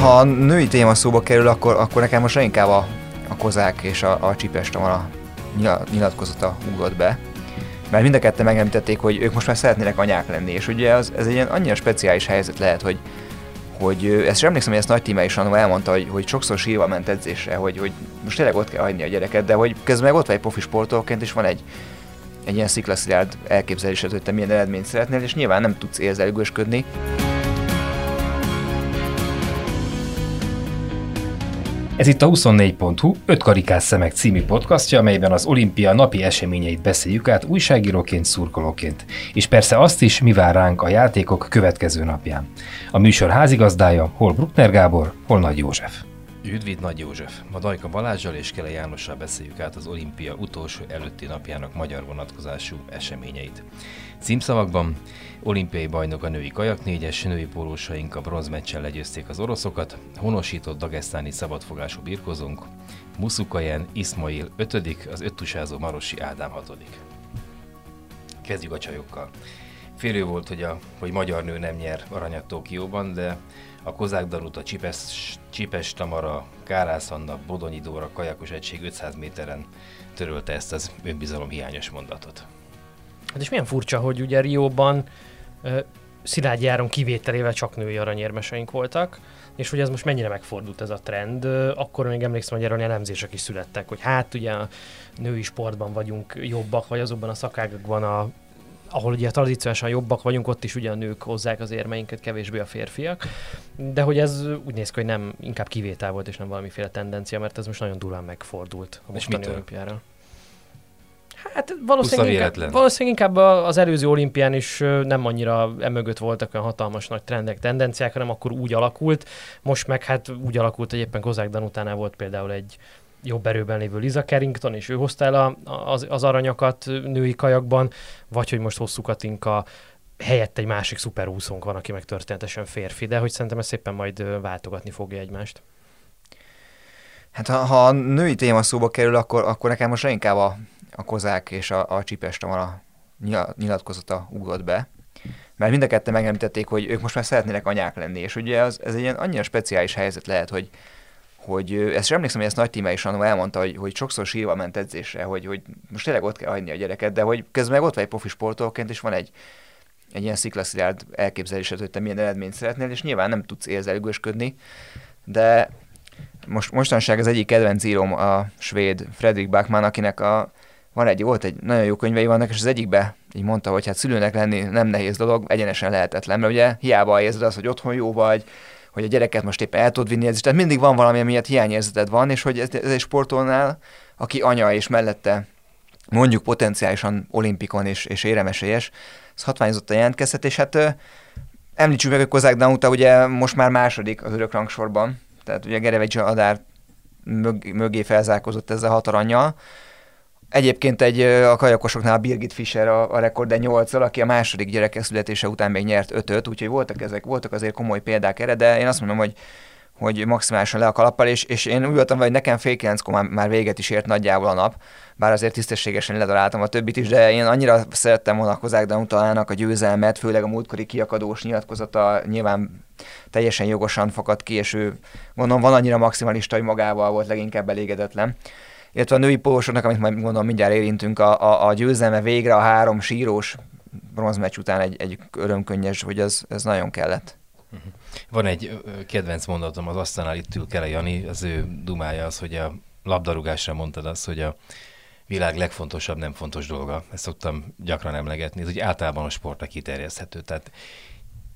Ha a női téma szóba kerül, akkor, akkor nekem most inkább a, a kozák és a, a csipes a nyilatkozata ugrott be. Mert mind a ketten megemlítették, hogy ők most már szeretnének anyák lenni, és ugye az, ez egy ilyen annyira speciális helyzet lehet, hogy, hogy ezt sem emlékszem, hogy ezt Nagy Tímea is annól elmondta, hogy, hogy sokszor sírva ment edzésre, hogy, hogy most tényleg ott kell hagyni a gyereket, de hogy közben meg ott vagy profi sportolóként, és van egy, egy ilyen sziklaszilárd elképzelésed, hogy te milyen eredményt szeretnél, és nyilván nem tudsz érzelgősködni. Ez itt a 24.hu 5 karikás szemek című podcastja, amelyben az olimpia napi eseményeit beszéljük át újságíróként, szurkolóként. És persze azt is, mi vár ránk a játékok következő napján. A műsor házigazdája hol Bruckner Gábor, hol Nagy József. Üdvít Nagy József! Ma Dajka Balázsjal és Kele Jánossal beszéljük át az olimpia utolsó előtti napjának magyar vonatkozású eseményeit. Címszavakban olimpiai bajnok a női kajak négyes, női pólósaink a bronzmeccsen legyőzték az oroszokat, honosított dagesztáni szabadfogású birkozónk, Muszukajen Ismail 5 az öttusázó Marosi Ádám 6 Kezdjük a csajokkal. Félő volt, hogy, a, hogy magyar nő nem nyer aranyat Tokióban, de a Kozák Danuta, Csipes, Csipes Tamara, Kárász Anna, Bodonyi Dóra kajakos egység 500 méteren törölte ezt az önbizalom hiányos mondatot. Hát és milyen furcsa, hogy ugye Rióban Szilágyi Áron kivételével csak női aranyérmeseink voltak, és hogy ez most mennyire megfordult ez a trend. Akkor még emlékszem, hogy erről elemzések is születtek, hogy hát ugye a női sportban vagyunk jobbak, vagy azokban a szakágakban a ahol ugye tradíciósan jobbak vagyunk, ott is ugye a nők hozzák az érmeinket, kevésbé a férfiak. De hogy ez úgy néz ki, hogy nem inkább kivétel volt, és nem valamiféle tendencia, mert ez most nagyon durván megfordult a mostani olimpiára. Hát valószínűleg inkább, valószínűleg inkább az előző olimpián is nem annyira emögött voltak olyan hatalmas nagy trendek, tendenciák, hanem akkor úgy alakult. Most meg hát úgy alakult, hogy éppen Kozák utánál volt például egy jobb erőben lévő Liza Carrington, és ő hozta el a, az, az aranyakat női kajakban, vagy hogy most hosszú Katinka helyett egy másik szuperúszónk van, aki meg történetesen férfi, de hogy szerintem ez szépen majd váltogatni fogja egymást. Hát ha, ha a női téma szóba kerül, akkor, akkor nekem most inkább a, a kozák és a, a csipest a nyilatkozata ugrott be. Mert mind a ketten megemlítették, hogy ők most már szeretnének anyák lenni, és ugye az, ez egy ilyen annyira speciális helyzet lehet, hogy, hogy ezt sem emlékszem, hogy ezt Nagy Tímea is annól elmondta, hogy, hogy sokszor sírva ment edzésre, hogy, hogy most tényleg ott kell hagyni a gyereket, de hogy közben meg ott vagy egy profi sportolóként, és van egy, egy ilyen sziklaszilárd elképzelésed, hogy te milyen eredményt szeretnél, és nyilván nem tudsz érzelgősködni, de most, mostanság az egyik kedvenc írom a svéd Fredrik Bachmann, akinek a, van egy, volt egy nagyon jó könyvei vannak, és az egyikbe így mondta, hogy hát szülőnek lenni nem nehéz dolog, egyenesen lehetetlen, mert ugye hiába érzed azt, hogy otthon jó vagy, hogy a gyereket most éppen el tud vinni edzést, tehát mindig van valami, miatt hiányérzeted van, és hogy ez, ez egy sportolnál, aki anya és mellette mondjuk potenciálisan olimpikon és, és éremesélyes, ez hatványozottan jelentkezhet, és hát említsük meg, hogy Kozák Danuta ugye most már második az örök rangsorban, tehát ugye Gerevecs Adár mög, mögé felzárkozott ezzel hat aranyjal, Egyébként egy a kajakosoknál Birgit Fischer a, a rekord, de 8 aki a második gyereke születése után még nyert 5 úgyhogy voltak ezek, voltak azért komoly példák erre, de én azt mondom, hogy hogy maximálisan le a kalappal, és, és én úgy voltam, hogy nekem fél kilenckor már, már véget is ért nagyjából a nap, bár azért tisztességesen ledaráltam a többit is, de én annyira szerettem volna a Kozák Danutának a győzelmet, főleg a múltkori kiakadós nyilatkozata nyilván teljesen jogosan fakadt ki, és ő gondolom van annyira maximalista, hogy magával volt leginkább elégedetlen illetve a női pólósoknak, amit majd gondolom mindjárt érintünk, a, a, a győzelme végre a három sírós bronzmeccs után egy, egy örömkönnyes, hogy ez, ez nagyon kellett. Mhm. Van egy kedvenc mondatom, az asztalnál itt ül Kele Jani, az ő dumája az, hogy a labdarúgásra mondtad azt, hogy a világ legfontosabb nem fontos dolga. Ezt szoktam gyakran emlegetni, ez úgy általában a sportra kiterjeszthető. Tehát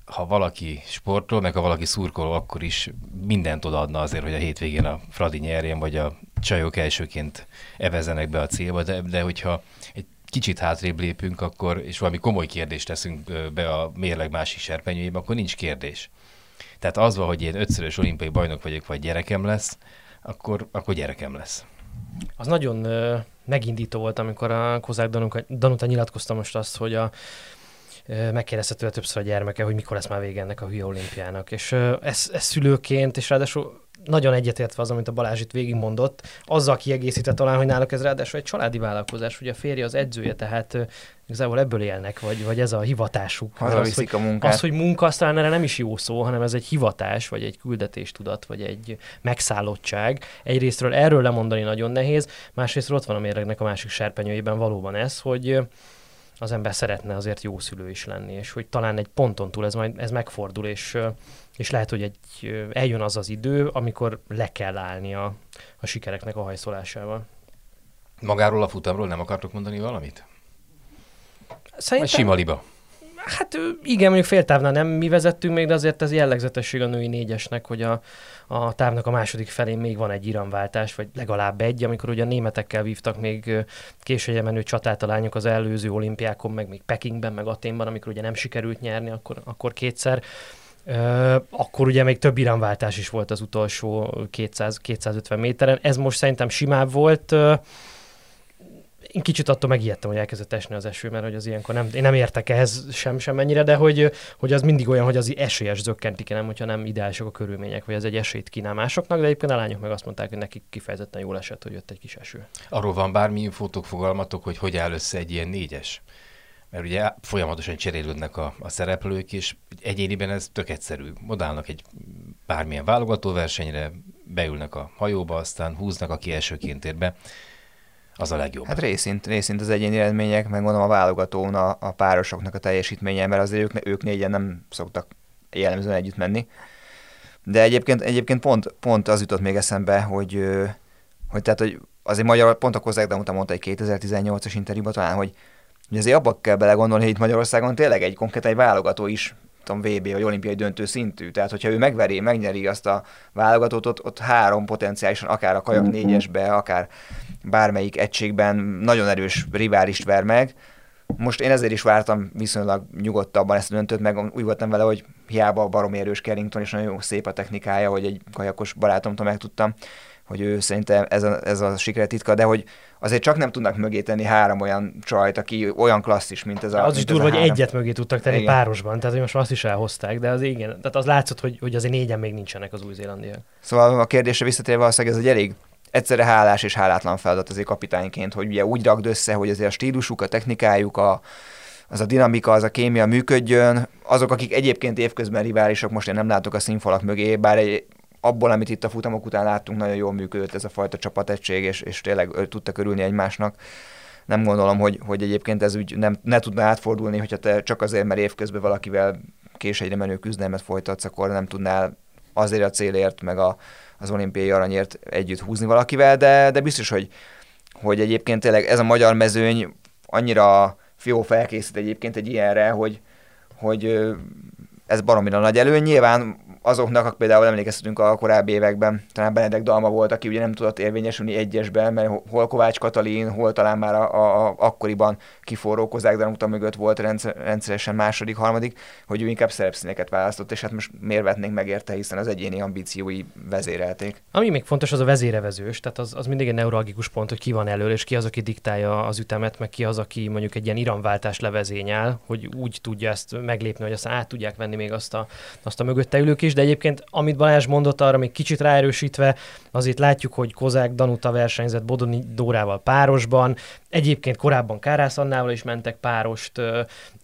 ha valaki sportol, meg ha valaki szurkoló, akkor is mindent odaadna azért, hogy a hétvégén a Fradi nyerjen, vagy a csajok elsőként evezenek be a célba, de, de hogyha egy kicsit hátrébb lépünk, akkor, és valami komoly kérdést teszünk be a mérleg másik serpenyőjébe, akkor nincs kérdés. Tehát az van, hogy én ötszörös olimpiai bajnok vagyok, vagy gyerekem lesz, akkor, akkor gyerekem lesz. Az nagyon uh, megindító volt, amikor a Kozák Danuta nyilatkozta most azt, hogy a megkérdezte tőle többször a gyermeke, hogy mikor lesz már vége ennek a hülye olimpiának. És ez, ez szülőként, és ráadásul nagyon egyetértve az, amit a Balázs itt végigmondott, azzal kiegészítve talán, hogy náluk ez ráadásul egy családi vállalkozás, ugye a férje az edzője, tehát igazából ebből élnek, vagy, vagy ez a hivatásuk. Mert az, hogy, a munkát. az, hogy munka, az talán erre nem is jó szó, hanem ez egy hivatás, vagy egy küldetéstudat, vagy egy megszállottság. Egyrésztről erről lemondani nagyon nehéz, másrésztről ott van a mérlegnek a másik serpenyőjében valóban ez, hogy az ember szeretne azért jó szülő is lenni, és hogy talán egy ponton túl ez majd ez megfordul, és, és lehet, hogy egy, eljön az az idő, amikor le kell állni a, a sikereknek a hajszolásával. Magáról a futamról nem akartok mondani valamit? Vagy Szerintem, sima liba? Hát igen, mondjuk féltávnál nem mi vezettünk még, de azért ez jellegzetesség a női négyesnek, hogy a, a távnak a második felén még van egy iramváltás, vagy legalább egy, amikor ugye a németekkel vívtak még ö, későn menő csatát a lányok az előző olimpiákon, meg még Pekingben, meg Aténban, amikor ugye nem sikerült nyerni, akkor, akkor kétszer. Ö, akkor ugye még több iramváltás is volt az utolsó 200-250 méteren. Ez most szerintem simább volt. Ö, én kicsit attól megijedtem, hogy elkezdett esni az eső, mert hogy az ilyenkor nem, én nem értek ehhez sem, sem mennyire, de hogy, hogy az mindig olyan, hogy az esélyes zökkenti ki, nem, hogyha nem ideálisak a körülmények, vagy ez egy esélyt kínál másoknak, de egyébként a lányok meg azt mondták, hogy nekik kifejezetten jól esett, hogy jött egy kis eső. Arról van bármi infótok, fogalmatok, hogy hogy áll össze egy ilyen négyes? Mert ugye folyamatosan cserélődnek a, a szereplők, és egyéniben ez tök egyszerű. Odállnak egy bármilyen válogatóversenyre, beülnek a hajóba, aztán húznak, aki elsőként ér. Az a legjobb. Hát részint, részint az egyéni eredmények, meg mondom a válogatón a, a párosoknak a teljesítménye, mert azért ők, ők négyen nem szoktak jellemzően együtt menni. De egyébként, egyébként pont, pont az jutott még eszembe, hogy, hogy tehát, hogy azért magyar, pont a Kozák Danuta mondta egy 2018-as interjúban talán, hogy, hogy azért abba kell belegondolni, hogy itt Magyarországon tényleg egy konkrét egy válogató is tudom, VB vagy olimpiai döntő szintű. Tehát, hogyha ő megveri, megnyeri azt a válogatót, ott, ott három potenciálisan, akár a kajak négyesbe, akár bármelyik egységben nagyon erős riválist ver meg. Most én ezért is vártam viszonylag nyugodtabban ezt a döntőt, meg úgy voltam vele, hogy hiába baromi erős Carrington, és nagyon jó szép a technikája, hogy egy kajakos barátomtól megtudtam, hogy ő szerintem ez a, ez a sikere titka, de hogy azért csak nem tudnak mögé tenni három olyan csajt, aki olyan klasszis, mint ez a Az is durva, hogy három. egyet mögé tudtak tenni Igen. párosban, tehát hogy most azt is elhozták, de az igen, tehát az látszott, hogy, hogy azért négyen még nincsenek az új-zélandiak. Szóval a kérdésre visszatérve valószínűleg ez egy elég egyszerre hálás és hálátlan feladat azért kapitányként, hogy ugye úgy rakd össze, hogy azért a stílusuk, a technikájuk, a, az a dinamika, az a kémia működjön. Azok, akik egyébként évközben riválisok, most én nem látok a színfalak mögé, bár egy, abból, amit itt a futamok után láttunk, nagyon jól működött ez a fajta csapategység, és, és tényleg tudtak örülni egymásnak. Nem gondolom, hogy, hogy egyébként ez úgy nem, ne tudna átfordulni, hogyha te csak azért, mert évközben valakivel késegyre menő küzdelmet folytatsz, akkor nem tudnál azért a célért, meg a, az olimpiai aranyért együtt húzni valakivel, de, de biztos, hogy, hogy egyébként tényleg ez a magyar mezőny annyira fió felkészít egyébként egy ilyenre, hogy, hogy ez baromira nagy előny. Nyilván azoknak, például emlékeztetünk a korábbi években, talán Benedek Dalma volt, aki ugye nem tudott érvényesülni egyesben, mert hol Kovács Katalin, hol talán már a, a, a akkoriban kiforró Kozák Danuta mögött volt rendszer, rendszeresen második, harmadik, hogy ő inkább szerepszíneket választott, és hát most miért vetnénk meg érte, hiszen az egyéni ambíciói vezérelték. Ami még fontos, az a vezérevezős, tehát az, az mindig egy neuralgikus pont, hogy ki van elől, és ki az, aki diktálja az ütemet, meg ki az, aki mondjuk egy ilyen iramváltást levezényel, hogy úgy tudja ezt meglépni, hogy aztán át tudják venni még azt a, azt a mögötte ülők is, de egyébként, amit Balázs mondott arra, még kicsit ráerősítve, azért látjuk, hogy Kozák Danuta versenyzett Bodoni Dórával párosban, egyébként korábban Kárász Annával is mentek párost,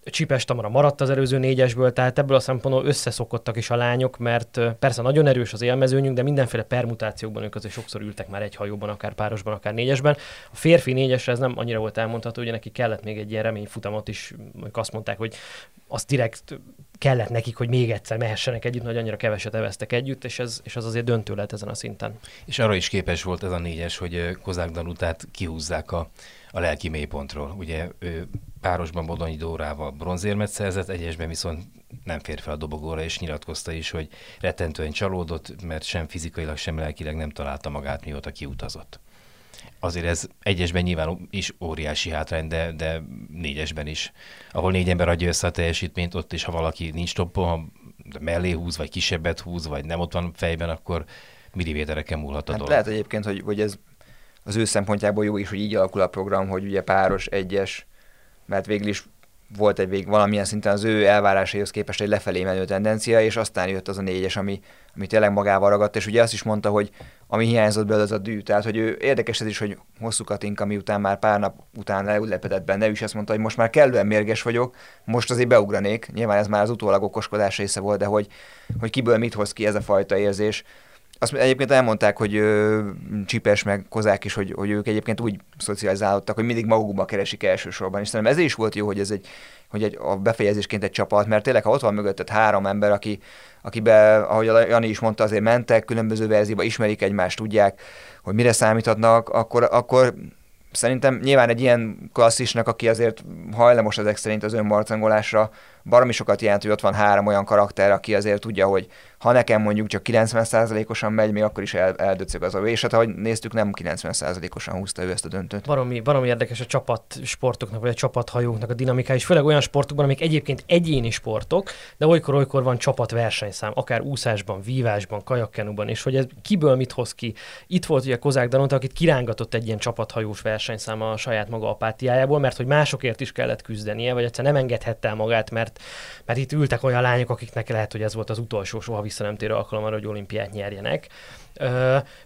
Csipes Tamara maradt az előző négyesből, tehát ebből a szempontból összeszokottak is a lányok, mert persze nagyon erős az élmezőnyünk, de mindenféle permutációkban ők azért sokszor ültek már egy hajóban, akár párosban, akár négyesben. A férfi négyesre ez nem annyira volt elmondható, ugye neki kellett még egy ilyen reményfutamot is, mondjuk azt mondták, hogy azt direkt kellett nekik, hogy még egyszer mehessenek együtt, hogy annyira keveset eveztek együtt, és, ez, és az azért döntő lett ezen a szinten. És arra is képes volt ez a négyes, hogy Kozák Danutát kihúzzák a, a lelki mélypontról. Ugye ő párosban Bodonyi Dórával bronzérmet szerzett, egyesben viszont nem fér fel a dobogóra, és nyilatkozta is, hogy rettentően csalódott, mert sem fizikailag, sem lelkileg nem találta magát, mióta kiutazott. Azért ez egyesben nyilván is óriási hátrány, de, de négyesben is. Ahol négy ember adja össze a teljesítményt, ott is, ha valaki nincs toppon, ha mellé húz, vagy kisebbet húz, vagy nem ott van fejben, akkor millimétereken múlhat a Hát dolog. lehet egyébként, hogy, hogy ez az ő szempontjából jó is, hogy így alakul a program, hogy ugye páros, egyes, mert végül is volt egy vég valamilyen szinten az ő elvárásaihoz képest egy lefelé menő tendencia, és aztán jött az a négyes, ami, ami tényleg magával ragadt, és ugye azt is mondta, hogy ami hiányzott belőle az a dű. Tehát, hogy ő érdekes ez is, hogy hosszú Katinka, miután már pár nap után leülepedett benne, ő is azt mondta, hogy most már kellően mérges vagyok, most azért beugranék. Nyilván ez már az utólag okoskodás része volt, de hogy, hogy kiből mit hoz ki ez a fajta érzés. Azt egyébként elmondták, hogy ö, Csipes meg Kozák is, hogy, hogy ők egyébként úgy szocializálódtak, hogy mindig magukba keresik elsősorban. És szerintem ez is volt jó, hogy ez egy, hogy egy, a befejezésként egy csapat, mert tényleg, ha ott van mögötted három ember, aki, akibe, ahogy a Jani is mondta, azért mentek, különböző verzióba ismerik egymást, tudják, hogy mire számíthatnak, akkor, akkor szerintem nyilván egy ilyen klasszisnak, aki azért hajlamos ezek szerint az önmarcangolásra, baromi sokat jelent, hogy ott van három olyan karakter, aki azért tudja, hogy ha nekem mondjuk csak 90%-osan megy, még akkor is el, eldöcög az a és hát ahogy néztük, nem 90%-osan húzta ő ezt a döntőt. Baromi, baromi érdekes a csapat sportoknak, vagy a csapathajóknak a dinamikája, és főleg olyan sportokban, amik egyébként egyéni sportok, de olykor-olykor van csapatversenyszám, akár úszásban, vívásban, kajakkenúban, és hogy ez kiből mit hoz ki. Itt volt ugye Kozák Danota, akit kirángatott egy ilyen csapathajós versenyszám a saját maga apátiájából, mert hogy másokért is kellett küzdenie, vagy egyszer nem engedhette el magát, mert, mert itt ültek olyan lányok, akiknek lehet, hogy ez volt az utolsó soha vissza nem térő alkalom arra, hogy olimpiát nyerjenek.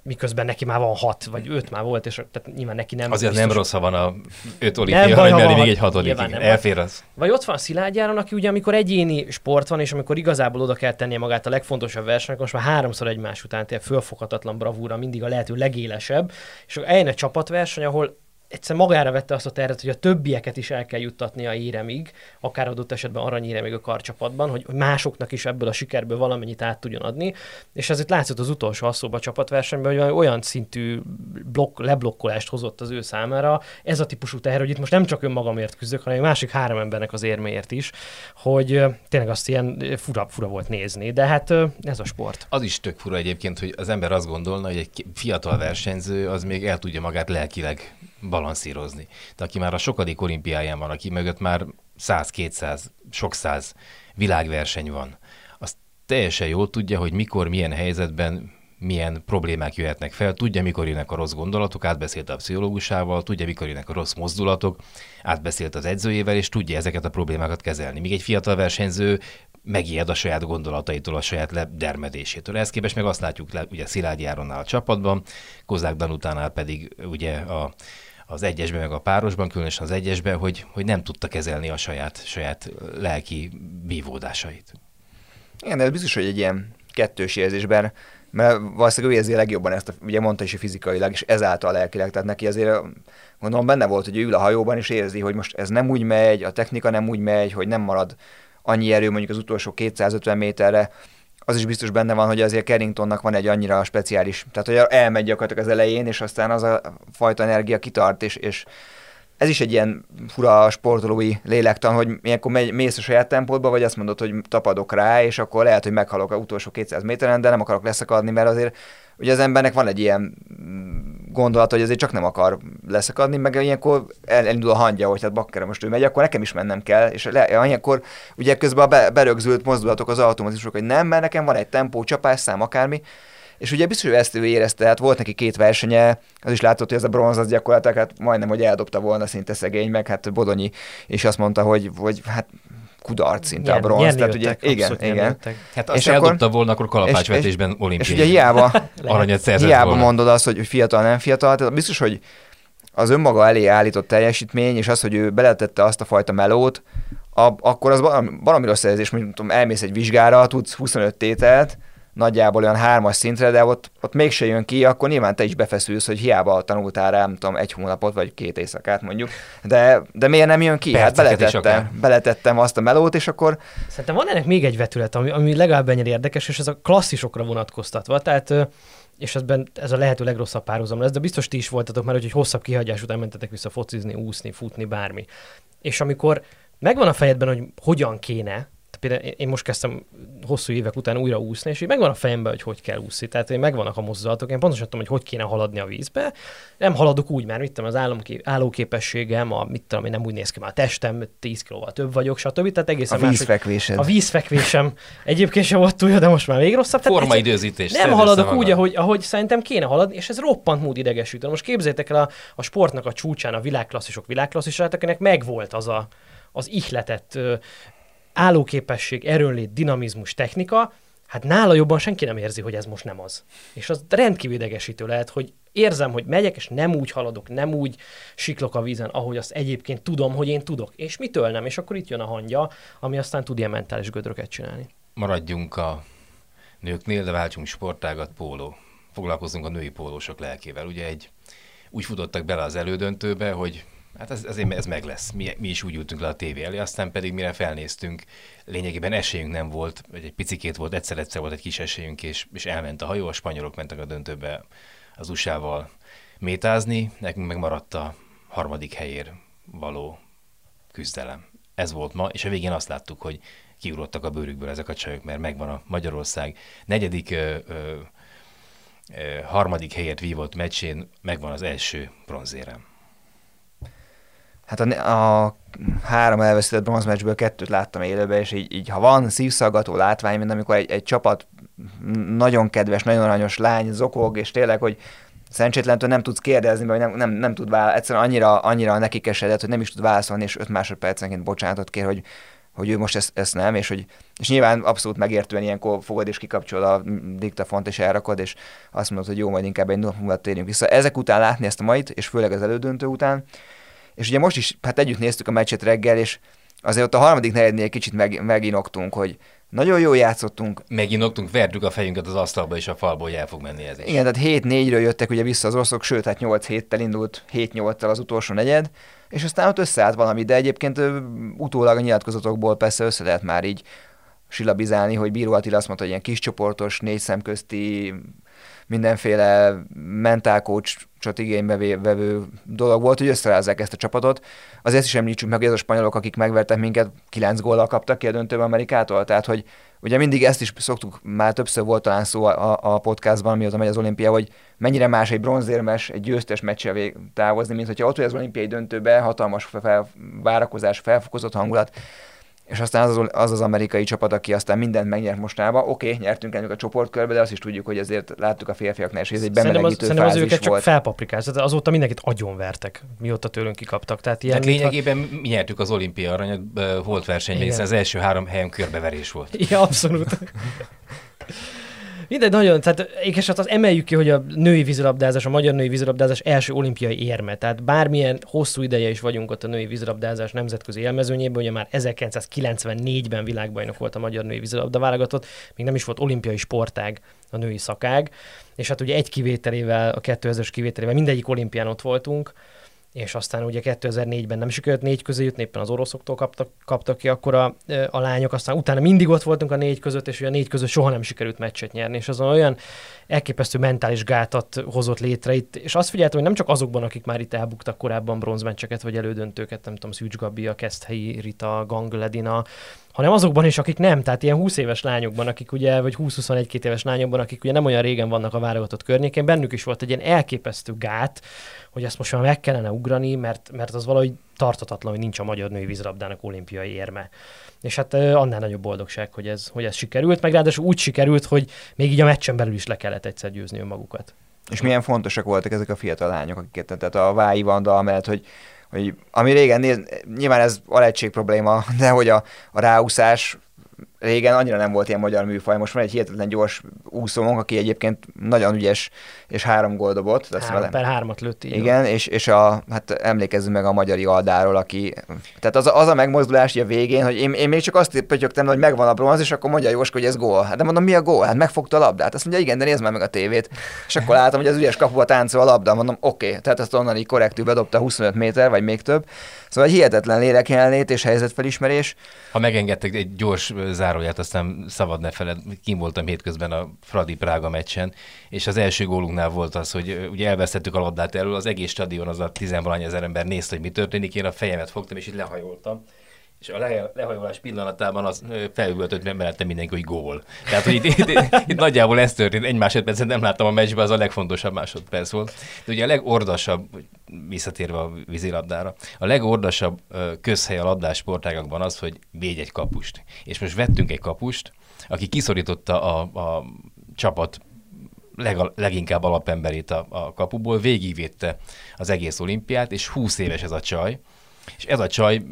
Miközben neki már van hat, vagy öt már volt, és tehát nyilván neki nem... Azért biztos, nem rossz, ha van a öt olimpia, hanem mellé még egy hatodik. Elfér az. Vagy ott van Szilágyáron, aki ugye amikor egyéni sport van, és amikor igazából oda kell tennie magát a legfontosabb versenynek, most már háromszor egymás után tényleg fölfoghatatlan bravúra, mindig a lehető legélesebb, és eljön egy csapatverseny, ahol egyszer magára vette azt a tervet, hogy a többieket is el kell juttatni a éremig, akár adott esetben aranyéremig a karcsapatban, hogy másoknak is ebből a sikerből valamennyit át tudjon adni. És ez itt látszott az utolsó asszóba csapatversenyben, hogy olyan szintű blokk, leblokkolást hozott az ő számára. Ez a típusú teher, hogy itt most nem csak önmagamért küzdök, hanem a másik három embernek az érméért is, hogy tényleg azt ilyen fura, fura volt nézni. De hát ez a sport. Az is tök fura egyébként, hogy az ember azt gondolna, hogy egy fiatal versenyző az még el tudja magát lelkileg balanszírozni. De aki már a sokadik olimpiáján van, aki mögött már 100-200, sok száz világverseny van, az teljesen jól tudja, hogy mikor, milyen helyzetben milyen problémák jöhetnek fel, tudja, mikor jönnek a rossz gondolatok, átbeszélt a pszichológusával, tudja, mikor jönnek a rossz mozdulatok, átbeszélt az edzőjével, és tudja ezeket a problémákat kezelni. Míg egy fiatal versenyző megijed a saját gondolataitól, a saját ledermedésétől. Ehhez képest meg azt látjuk le, ugye Szilágyi Áronnál a csapatban, Kozák Danutánál pedig ugye a az egyesben, meg a párosban, különösen az egyesben, hogy, hogy nem tudta kezelni a saját, saját lelki bívódásait. Igen, de ez biztos, hogy egy ilyen kettős érzésben, mert valószínűleg ő érzi legjobban ezt, a, ugye mondta is fizikailag, és ezáltal lelkileg, tehát neki azért gondolom benne volt, hogy ő ül a hajóban, és érzi, hogy most ez nem úgy megy, a technika nem úgy megy, hogy nem marad annyi erő mondjuk az utolsó 250 méterre, az is biztos benne van, hogy azért Carringtonnak van egy annyira speciális, tehát hogy elmegy gyakorlatilag az elején, és aztán az a fajta energia kitart, és, és ez is egy ilyen fura sportolói lélektan, hogy ilyenkor megy, mész a saját tempódba, vagy azt mondod, hogy tapadok rá, és akkor lehet, hogy meghalok a utolsó 200 méteren, de nem akarok leszakadni, mert azért ugye az embernek van egy ilyen gondolat, hogy azért csak nem akar leszakadni, meg ilyenkor elindul a hangja, hogy hát bakkere most ő megy, akkor nekem is mennem kell, és le, ilyenkor ugye közben a be, berögzült mozdulatok az automatizmusok, hogy nem, mert nekem van egy tempó, csapásszám, akármi, és ugye biztos, hogy ezt ő érezte, hát volt neki két versenye, az is látszott, hogy ez a bronz az gyakorlatilag hát majdnem, hogy eldobta volna szinte szegény, meg hát Bodonyi, és azt mondta, hogy, hogy hát kudarc szinte a bronz. Tehát ugye, igen, igen. Hát azt és eldobta akkor, volna, akkor kalapácsvetésben olimpiai. És ugye hiába, aranyat hiába volna. mondod azt, hogy fiatal, nem fiatal, tehát biztos, hogy az önmaga elé állított teljesítmény, és az, hogy ő beletette azt a fajta melót, a, akkor az valami rossz érzés, hogy tudom, elmész egy vizsgára, tudsz 25 tételt, nagyjából olyan hármas szintre, de ott, ott mégse jön ki, akkor nyilván te is befeszülsz, hogy hiába tanultál rá, nem tudom, egy hónapot vagy két éjszakát mondjuk, de, de miért nem jön ki? hát beletettem, beletettem azt a melót, és akkor... Szerintem van ennek még egy vetület, ami, ami legalább ennyire érdekes, és ez a klasszisokra vonatkoztatva. Tehát és ezben ez a lehető legrosszabb párhuzam lesz, de biztos ti is voltatok már, hogy egy hosszabb kihagyás után mentetek vissza focizni, úszni, futni, bármi. És amikor megvan a fejedben, hogy hogyan kéne, például én most kezdtem hosszú évek után újra úszni, és így megvan a fejemben, hogy hogy kell úszni. Tehát én megvannak a mozdulatok, én pontosan tudom, hogy hogy kéne haladni a vízbe. Nem haladok úgy, mert mit tudom, az állomkép, állóképességem, a, mit tudom, én nem úgy néz ki, már a testem 10 kilóval több vagyok, stb. Tehát egészen a vízfekvésed. Más, a vízfekvésem egyébként sem volt túl, de most már még rosszabb. Formaidőzítés. Nem haladok úgy, ahogy, ahogy szerintem kéne haladni, és ez roppant mód idegesítő. Most képzeljétek el a, a sportnak a csúcsán a világklasszisok világklasszisok, akinek megvolt az a, az ihletett állóképesség, erőnlét, dinamizmus, technika, hát nála jobban senki nem érzi, hogy ez most nem az. És az rendkívül idegesítő lehet, hogy érzem, hogy megyek, és nem úgy haladok, nem úgy siklok a vízen, ahogy azt egyébként tudom, hogy én tudok. És mitől nem? És akkor itt jön a hangja, ami aztán tud ilyen mentális gödröket csinálni. Maradjunk a nőknél, de váltsunk sportágat, póló. Foglalkozunk a női pólósok lelkével. Ugye egy úgy futottak bele az elődöntőbe, hogy hát ez, ez, ez meg lesz. Mi, mi is úgy ültünk le a tévé elé, aztán pedig mire felnéztünk, lényegében esélyünk nem volt, vagy egy picikét volt, egyszer-egyszer volt egy kis esélyünk, és, és elment a hajó, a spanyolok mentek a döntőbe az USA-val métázni, nekünk meg a harmadik helyér való küzdelem. Ez volt ma, és a végén azt láttuk, hogy kiugrottak a bőrükből ezek a csajok, mert megvan a Magyarország negyedik, ö, ö, ö, harmadik helyet vívott meccsén, megvan az első bronzérem. Hát a, a három elveszített bronzmeccsből kettőt láttam élőben, és így, így ha van szívszaggató látvány, mint amikor egy, egy csapat nagyon kedves, nagyon aranyos lány zokog, és tényleg, hogy szerencsétlentől nem tudsz kérdezni, vagy nem, nem, nem tud válaszolni, egyszerűen annyira, annyira neki kesedett, hogy nem is tud válaszolni, és öt másodpercenként bocsánatot kér, hogy, hogy ő most ezt, ezt nem, és, hogy, és nyilván abszolút megértően ilyenkor fogod és kikapcsol a diktafont és elrakod, és azt mondod, hogy jó, majd inkább egy nap múlva térjünk vissza. Ezek után látni ezt a mait, és főleg az elődöntő után, és ugye most is, hát együtt néztük a meccset reggel, és azért ott a harmadik negyednél kicsit meg, meginoktunk, hogy nagyon jól játszottunk. Meginoktunk, vertük a fejünket az asztalba, és a falból, el fog menni ez is. Igen, tehát 7-4-ről jöttek ugye vissza az oroszok, sőt, hát 8 7 indult, 7-8-tal az utolsó negyed, és aztán ott összeállt valami, de egyébként utólag a nyilatkozatokból persze össze lehet már így silabizálni, hogy Bíró Attila azt mondta, hogy ilyen kiscsoportos, négy szemközti mindenféle mentál coachot igénybe vevő dolog volt, hogy összerázzák ezt a csapatot. Azért is említsük meg, hogy ez a spanyolok, akik megvertek minket, kilenc góllal kaptak ki a döntőbe Amerikától, tehát hogy ugye mindig ezt is szoktuk, már többször volt talán szó a, a podcastban, mióta megy az olimpia, hogy mennyire más egy bronzérmes, egy győztes meccsel távozni, mint hogyha ott vagy az olimpiai döntőbe, hatalmas fel, várakozás, felfokozott hangulat, és aztán az, az az amerikai csapat, aki aztán mindent megnyert mostanában. Oké, okay, nyertünk ennek a csoportkörbe, de azt is tudjuk, hogy azért láttuk a férfiaknál, és ez egy bemelegítő Szerintem az, az őket volt. csak felpaprikázott, azóta mindenkit agyonvertek, mióta tőlünk kikaptak. Tehát ilyen Tehát lényegében ha... mi nyertük az olimpia aranyat volt versenyben, hiszen az első három helyen körbeverés volt. Igen, abszolút. Mindegy, nagyon, tehát ékes hát az emeljük ki, hogy a női vízilabdázás, a magyar női vízilabdázás első olimpiai érme. Tehát bármilyen hosszú ideje is vagyunk ott a női vízilabdázás nemzetközi élmezőnyében, ugye már 1994-ben világbajnok volt a magyar női vízilabda válogatott, még nem is volt olimpiai sportág a női szakág, és hát ugye egy kivételével, a 2000-es kivételével mindegyik olimpián ott voltunk, és aztán ugye 2004-ben nem sikerült négy közé jutni, éppen az oroszoktól kaptak, kaptak ki akkor a, a lányok, aztán utána mindig ott voltunk a négy között, és ugye a négy között soha nem sikerült meccset nyerni, és azon olyan elképesztő mentális gátat hozott létre itt, és azt figyeltem, hogy nem csak azokban, akik már itt elbuktak korábban bronzmeccseket, vagy elődöntőket, nem tudom, Szűcs Gabi, a Keszthelyi Rita, Gangledina, hanem azokban is, akik nem, tehát ilyen 20 éves lányokban, akik ugye, vagy 20-21 éves lányokban, akik ugye nem olyan régen vannak a válogatott környékén, bennük is volt egy ilyen elképesztő gát, hogy ezt most már meg kellene ugrani, mert, mert az valahogy tartatatlan, hogy nincs a magyar női vízilabdának olimpiai érme. És hát annál nagyobb boldogság, hogy ez, hogy ez sikerült, meg ráadásul úgy sikerült, hogy még így a meccsen belül is le kellett egyszer győzni önmagukat. És milyen fontosak voltak ezek a fiatal lányok, akiket, tehát a Vái Vanda, amellett, hogy hogy ami régen néz, nyilván ez alegység probléma, de hogy a, a ráúszás régen annyira nem volt ilyen magyar műfaj, most van egy hihetetlen gyors úszónk, aki egyébként nagyon ügyes, és három gól dobott. Három vele. per hármat lőtt így. Igen, és, és a, hát emlékezzünk meg a magyari Aldáról, aki, tehát az, az a megmozdulás a végén, hogy én, én még csak azt pötyögtem, hogy megvan a bronz, és akkor mondja Jóska, hogy ez gól. Hát de mondom, mi a gól? Hát megfogta a labdát. Azt mondja, igen, de nézd már meg a tévét. És akkor látom, hogy az ügyes kapuba táncol a labda. Mondom, oké, okay. tehát ezt onnan így korrektül bedobta 25 méter, vagy még több. Szóval egy hihetetlen lélekjelenlét és helyzetfelismerés. Ha megengedtek egy gyors záróját, aztán szabad ne feled, kim voltam hétközben a Fradi Prága meccsen, és az első gólunknál volt az, hogy ugye elvesztettük a labdát elől, az egész stadion, az a tizenvalány ezer ember nézte, hogy mi történik, én a fejemet fogtam, és így lehajoltam és a lehajolás pillanatában az felüvöltött mellette mindenki, hogy gól. Tehát, hogy itt, itt, itt, itt, nagyjából ez történt. Egy másodpercet nem láttam a meccsben, az a legfontosabb másodperc volt. De ugye a legordasabb, visszatérve a vízilabdára, a legordasabb közhely a labdás sportágakban az, hogy védj egy kapust. És most vettünk egy kapust, aki kiszorította a, a csapat leg, leginkább alapemberét a, a kapuból, végigvédte az egész olimpiát, és 20 éves ez a csaj, És ez a csaj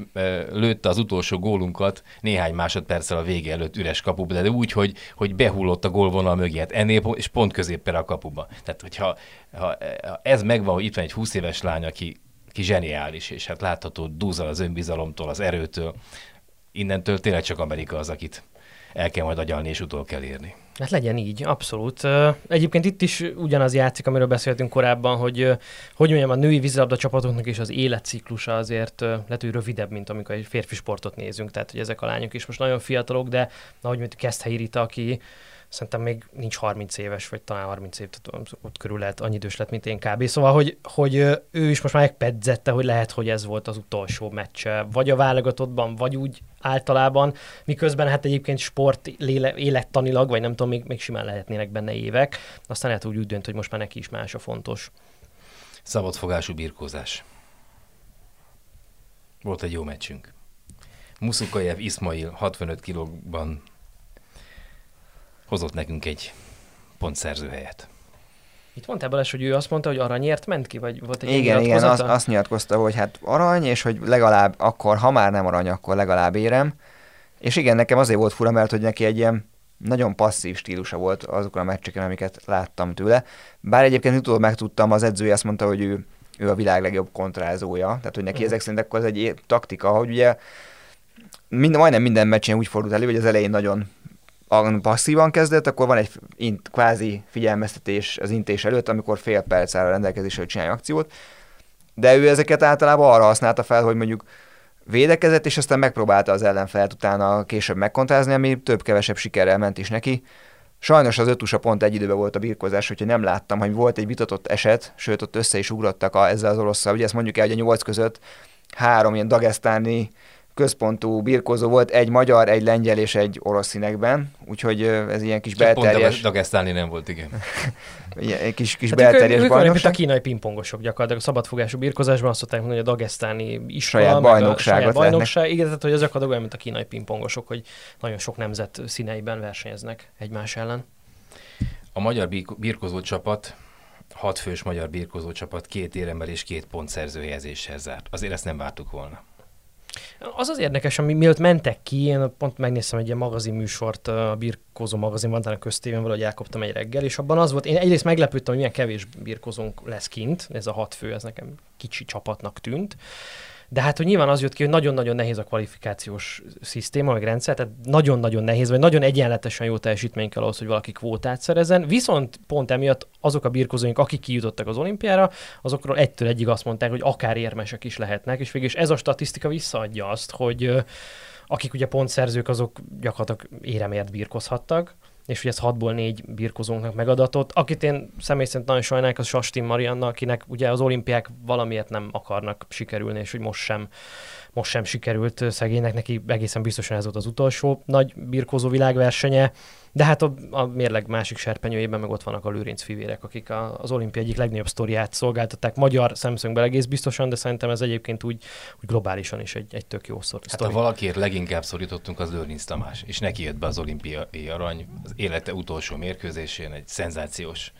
lőtte az utolsó gólunkat néhány másodperccel a vége előtt üres kapuba, de úgy, hogy, hogy behullott a gólvonal mögé, hát ennél és pont középpel a kapuba. Tehát, hogyha ha ez megvan, hogy itt van egy 20 éves lány, aki, aki zseniális, és hát látható dúzal az önbizalomtól, az erőtől, innentől tényleg csak Amerika az, akit el kell majd agyalni, és utol kell érni. Hát legyen így, abszolút. Egyébként itt is ugyanaz játszik, amiről beszéltünk korábban, hogy hogy mondjam, a női vízilabda csapatoknak is az életciklusa azért lehet, hogy rövidebb, mint amikor egy férfi sportot nézünk. Tehát, hogy ezek a lányok is most nagyon fiatalok, de ahogy mondjuk Keszthelyi Rita, aki szerintem még nincs 30 éves, vagy talán 30 év, tehát ott körül lehet, annyi idős lett, mint én kb. Szóval, hogy, hogy ő is most már megpedzette, hogy lehet, hogy ez volt az utolsó meccse, vagy a válogatottban, vagy úgy általában, miközben hát egyébként sport léle, élettanilag, vagy nem tudom, még, még simán lehetnének benne évek, aztán lehet úgy, úgy dönt, hogy most már neki is más a fontos. Szabadfogású birkózás. Volt egy jó meccsünk. Muszukajev Ismail 65 kilóban hozott nekünk egy pontszerző helyet. Itt mondtál Balázs, hogy ő azt mondta, hogy aranyért ment ki, vagy volt egy Igen, igen, azt, azt nyilatkozta, hogy hát arany, és hogy legalább akkor, ha már nem arany, akkor legalább érem. És igen, nekem azért volt fura, mert hogy neki egy ilyen nagyon passzív stílusa volt azokon a meccseken, amiket láttam tőle. Bár egyébként utóbb megtudtam, az edzője azt mondta, hogy ő, ő a világ legjobb kontrázója, tehát hogy neki mm. ezek szerint akkor ez egy taktika, hogy ugye mind, majdnem minden meccsen úgy fordult elő, hogy az elején nagyon passzívan kezdett, akkor van egy int, kvázi figyelmeztetés az intés előtt, amikor fél perc áll a rendelkezésre, hogy csinálj akciót, de ő ezeket általában arra használta fel, hogy mondjuk védekezett, és aztán megpróbálta az ellenfelet utána később megkontázni, ami több-kevesebb sikerrel ment is neki. Sajnos az ötusa pont egy időben volt a birkozás, hogyha nem láttam, hogy volt egy vitatott eset, sőt ott össze is ugrottak a, ezzel az oroszsal. Ugye ezt mondjuk el, hogy a nyolc között három ilyen dagesztáni központú birkózó volt, egy magyar, egy lengyel és egy orosz színekben, úgyhogy ez ilyen kis Csak belterjes... Pont Dagestani nem volt, igen. egy kis, kis hát belterjes ők, bajnokság. Ők a kínai pingpongosok gyakorlatilag. A szabadfogású birkozásban azt szokták mondani, hogy a dagesztáni iskola, saját bajnokságot saját bajnokság. Igen, tehát hogy ezek gyakorlatilag olyan, mint a kínai pingpongosok, hogy nagyon sok nemzet színeiben versenyeznek egymás ellen. A magyar birkozó csapat hat fős magyar birkozó csapat két éremmel és két pontszerző helyezéshez zárt. Azért ezt nem vártuk volna. Az az érdekes, ami mielőtt mentek ki, én pont megnéztem egy ilyen magazinműsort, a birkózó magazinban, talán a köztévén valahogy elkaptam egy reggel, és abban az volt, én egyrészt meglepődtem, hogy milyen kevés birkozónk lesz kint, ez a hat fő, ez nekem kicsi csapatnak tűnt, de hát, hogy nyilván az jött ki, hogy nagyon-nagyon nehéz a kvalifikációs szisztéma, meg rendszer, tehát nagyon-nagyon nehéz, vagy nagyon egyenletesen jó teljesítmény kell ahhoz, hogy valaki kvótát szerezen. Viszont pont emiatt azok a birkozóink, akik kijutottak az olimpiára, azokról egytől egyig azt mondták, hogy akár érmesek is lehetnek, és végül ez a statisztika visszaadja azt, hogy akik ugye pontszerzők, azok gyakorlatilag éremért birkozhattak, és hogy ez 6-ból 4 birkozónknak megadatott. Akit én személy szerint nagyon sajnálok, az Sastin Marianna, akinek ugye az olimpiák valamiért nem akarnak sikerülni, és hogy most sem most sem sikerült szegénynek, neki egészen biztosan ez volt az utolsó nagy birkózó világversenye, de hát a, a mérleg másik serpenyőjében meg ott vannak a Lőrinc fivérek, akik a, az olimpia egyik legnagyobb sztoriát szolgáltatták magyar szemszögből egész biztosan, de szerintem ez egyébként úgy, úgy globálisan is egy, egy tök jó sztori. Hát ha valakiért leginkább szorítottunk, az Lőrinc Tamás, és neki jött be az olimpiai arany az élete utolsó mérkőzésén, egy szenzációs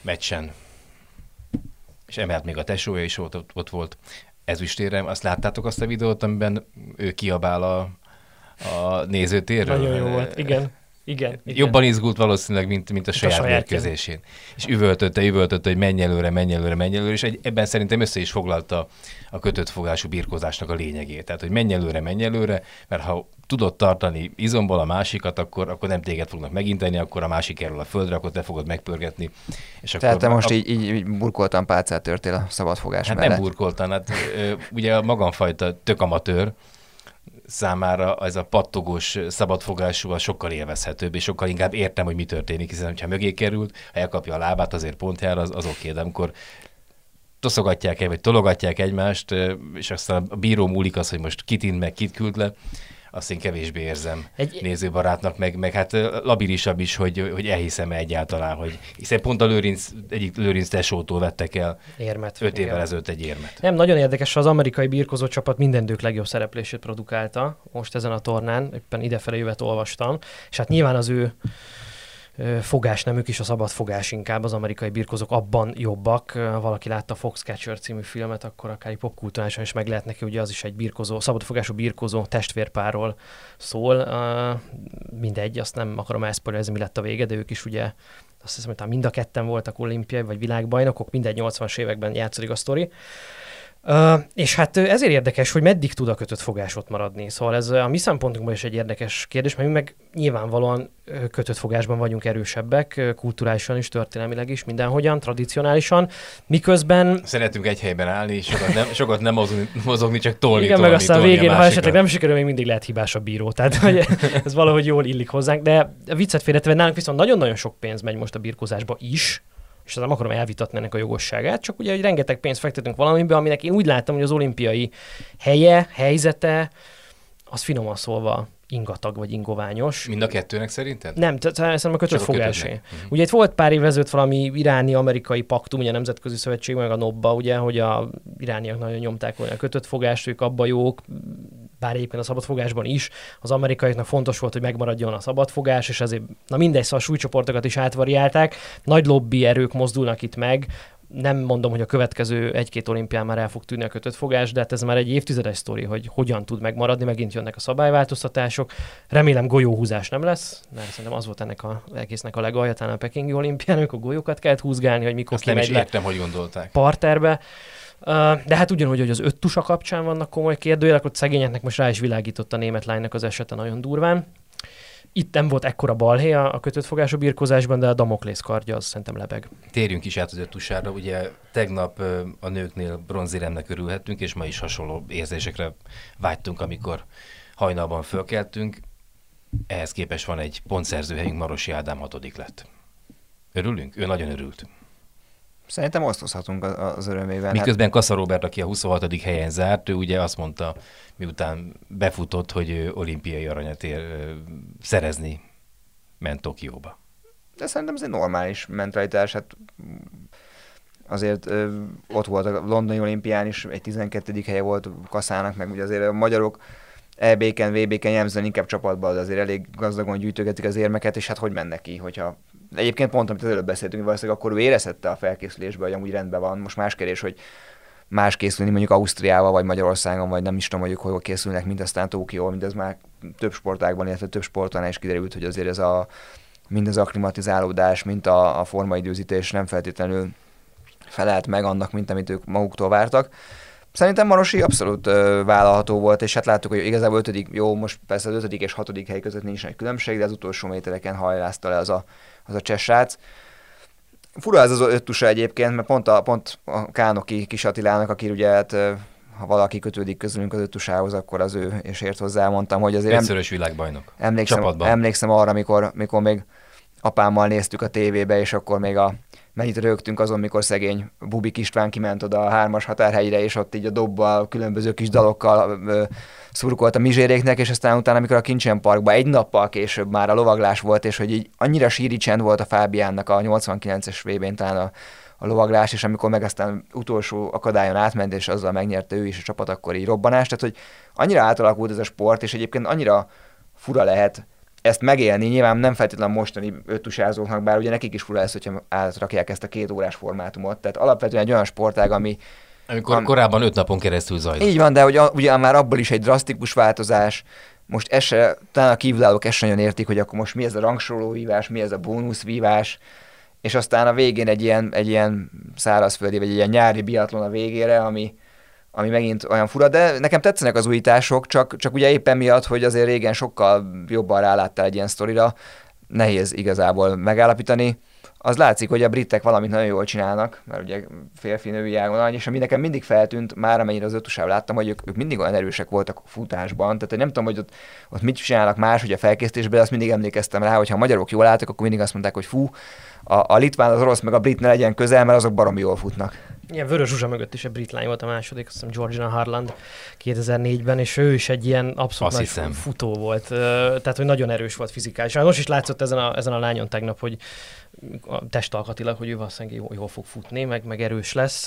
meccsen, és emellett még a tesója is ott, ott volt ezüstérem. Azt láttátok azt a videót, amiben ő kiabál a, a nézőtérről? Nagyon jó volt, igen. Igen, igen. Jobban izgult valószínűleg, mint, mint a saját, a saját mérkőzésén. És üvöltötte, üvöltötte, hogy menj előre, menj előre, menj előre, és egy, ebben szerintem össze is foglalta a kötött fogású birkózásnak a lényegét. Tehát, hogy menj előre, menj előre, mert ha tudod tartani izomból a másikat, akkor, akkor nem téged fognak meginteni, akkor a másik kerül a földre, akkor te fogod megpörgetni. És Tehát akkor, te most a... így, így burkoltan pálcát törtél a szabadfogás hát mellett. nem burkoltan, hát ugye a magamfajta tök amatőr, számára ez a pattogós szabadfogású a sokkal élvezhetőbb, és sokkal inkább értem, hogy mi történik, hiszen ha mögé került, ha elkapja a lábát, azért pont jár, az, az oké, de amikor toszogatják el, vagy tologatják egymást, és aztán a bíró múlik az, hogy most kit ind meg, kit küld le, azt én kevésbé érzem egy... nézőbarátnak, meg, meg hát labilisabb is, hogy, hogy elhiszem egyáltalán, hogy hiszen pont a Lőrinc, egyik Lőrinc tesótól vettek el érmet, öt évvel ezelőtt egy érmet. Nem, nagyon érdekes, az amerikai birkozó csapat mindendők legjobb szereplését produkálta most ezen a tornán, éppen idefelé jövet olvastam, és hát nyilván az ő fogásnemük is, a szabad fogás inkább, az amerikai birkozók abban jobbak. Valaki látta a Foxcatcher című filmet, akkor akár egy popkultúrálisan is meg lehet neki, ugye az is egy birkozó, szabadfogású birkozó testvérpárról szól. Mindegy, azt nem akarom elszpoilerezni, mi lett a vége, de ők is ugye azt hiszem, hogy mind a ketten voltak olimpiai vagy világbajnokok, mindegy 80-as években játszik a sztori. Uh, és hát ezért érdekes, hogy meddig tud a kötött fogás ott maradni. Szóval ez a mi szempontunkban is egy érdekes kérdés, mert mi meg nyilvánvalóan kötött fogásban vagyunk erősebbek, kulturálisan is, történelmileg is, mindenhogyan, tradicionálisan, miközben... Szeretünk egy helyben állni, sokat nem, sokat nem mozogni, mozogni, csak tolni, Igen, tolni, meg aztán a tolni végén, a ha esetleg nem sikerül, még mindig lehet hibás a bíró. Tehát hogy ez valahogy jól illik hozzánk, de viccet félretve, nálunk viszont nagyon-nagyon sok pénz megy most a birkózásba is, és nem akarom elvitatni ennek a jogosságát, csak ugye, hogy rengeteg pénzt fektetünk valamibe, aminek én úgy láttam, hogy az olimpiai helye, helyzete, az finoman szólva ingatag vagy ingoványos. Mind a kettőnek szerinted? Nem, szerintem a kötött fogásé. Uh-huh. Ugye itt volt pár év ezelőtt valami iráni-amerikai paktum, ugye a Nemzetközi Szövetség, meg a NOBBA, ugye, hogy a irániak nagyon nyomták volna a kötött fogást, ők abba jók, bár egyébként a szabadfogásban is, az amerikaiaknak fontos volt, hogy megmaradjon a szabadfogás, és ezért, na mindegy, szóval a súlycsoportokat is átvariálták. Nagy lobby erők mozdulnak itt meg, nem mondom, hogy a következő egy-két olimpián már el fog tűnni a kötött fogás, de hát ez már egy évtizedes sztori, hogy hogyan tud megmaradni, megint jönnek a szabályváltoztatások. Remélem golyóhúzás nem lesz, mert szerintem az volt ennek a egésznek a legalja, talán a Pekingi olimpián, amikor golyókat kellett húzgálni, hogy mikor Azt nem is értem, hogy gondolták. Parterbe. De hát ugyanúgy, hogy az öt tusa kapcsán vannak komoly kérdőjelek, ott szegényeknek most rá is világított a német lánynak az esete nagyon durván. Itt nem volt ekkora balhé a kötött fogású birkozásban, de a Damoklész kardja az szerintem lebeg. Térjünk is át az öt tusára. Ugye tegnap a nőknél bronzéremnek örülhettünk, és ma is hasonló érzésekre vágytunk, amikor hajnalban fölkeltünk. Ehhez képest van egy pontszerző helyünk, Marosi Ádám hatodik lett. Örülünk? Ő nagyon örült. Szerintem osztozhatunk az örömével. Miközben Kassa Robert, aki a 26. helyen zárt, ő ugye azt mondta, miután befutott, hogy olimpiai aranyat ér, szerezni ment Tokióba. De szerintem ez egy normális mentalitás. Hát azért ö, ott volt a londoni olimpián is, egy 12. helye volt Kaszának, meg ugye azért a magyarok EB-ken, VB-ken jellemzően inkább csapatban, de azért elég gazdagon gyűjtögetik az érmeket, és hát hogy mennek ki, hogyha Egyébként pont, amit az előbb beszéltünk, valószínűleg akkor ő érezhette a felkészülésbe, hogy amúgy rendben van. Most más kérdés, hogy más készülni mondjuk Ausztriával, vagy Magyarországon, vagy nem is tudom, hogy hol készülnek, mint aztán Tókió, ez már több sportágban, illetve több sportnál is kiderült, hogy azért ez a mind az aklimatizálódás, mint a, a formaidőzítés nem feltétlenül felelt meg annak, mint amit ők maguktól vártak. Szerintem Marosi abszolút ö, vállalható volt, és hát láttuk, hogy igazából ötödik, jó, most persze az ötödik és hatodik hely között nincs nagy különbség, de az utolsó métereken hajlázta le az a, az a csessrác. Fura ez az öttusa egyébként, mert pont a, pont a Kánoki kis Attilának, aki ugye hát, ha valaki kötődik közülünk az öttusához, akkor az ő, és ért hozzá, mondtam, hogy azért... Egyszerűs világbajnok. Emlékszem, Csapatban. emlékszem arra, amikor, mikor még apámmal néztük a tévébe, és akkor még a mennyit rögtünk azon, mikor szegény Bubik István kiment oda a hármas határhelyre, és ott így a dobbal, különböző kis dalokkal ö, szurkolt a mizséréknek, és aztán utána, amikor a Kincsen Parkban egy nappal később már a lovaglás volt, és hogy így annyira síri csend volt a Fábiánnak a 89-es vb talán a, a lovaglás, és amikor meg aztán utolsó akadályon átment, és azzal megnyerte ő is a csapat, akkor így robbanás. Tehát, hogy annyira átalakult ez a sport, és egyébként annyira fura lehet ezt megélni, nyilván nem feltétlenül mostani öttusázóknak, bár ugye nekik is fura lesz, hogyha átrakják ezt a két órás formátumot. Tehát alapvetően egy olyan sportág, ami amikor am, korábban öt napon keresztül zajlott. Így van, de hogy ugye már abból is egy drasztikus változás, most ez se, talán a kívülállók ezt nagyon értik, hogy akkor most mi ez a rangsorolóvívás, mi ez a bónuszvívás, és aztán a végén egy ilyen, egy ilyen szárazföldi, vagy egy ilyen nyári biatlon a végére, ami, ami megint olyan fura, de nekem tetszenek az újítások, csak, csak ugye éppen miatt, hogy azért régen sokkal jobban ráláttál egy ilyen sztorira, nehéz igazából megállapítani. Az látszik, hogy a britek valamit nagyon jól csinálnak, mert ugye férfi női ágon, és ami nekem mindig feltűnt, már amennyire az ötusával láttam, hogy ők, ők mindig olyan erősek voltak futásban, tehát nem tudom, hogy ott, ott mit csinálnak más, hogy a felkészítésben, de azt mindig emlékeztem rá, hogy ha a magyarok jól álltak, akkor mindig azt mondták, hogy fú, a, a litván, az orosz meg a brit ne legyen közel, mert azok baromi jól futnak. Ilyen Vörös Zsuzsa mögött is egy brit lány volt a második, azt hiszem Georgina Harland 2004-ben, és ő is egy ilyen abszolút nagy hiszem. futó volt, tehát hogy nagyon erős volt fizikálisan. Most is látszott ezen a, ezen a lányon tegnap, hogy testalkatilag, hogy ő valószínűleg jól, jól fog futni, meg, meg erős lesz.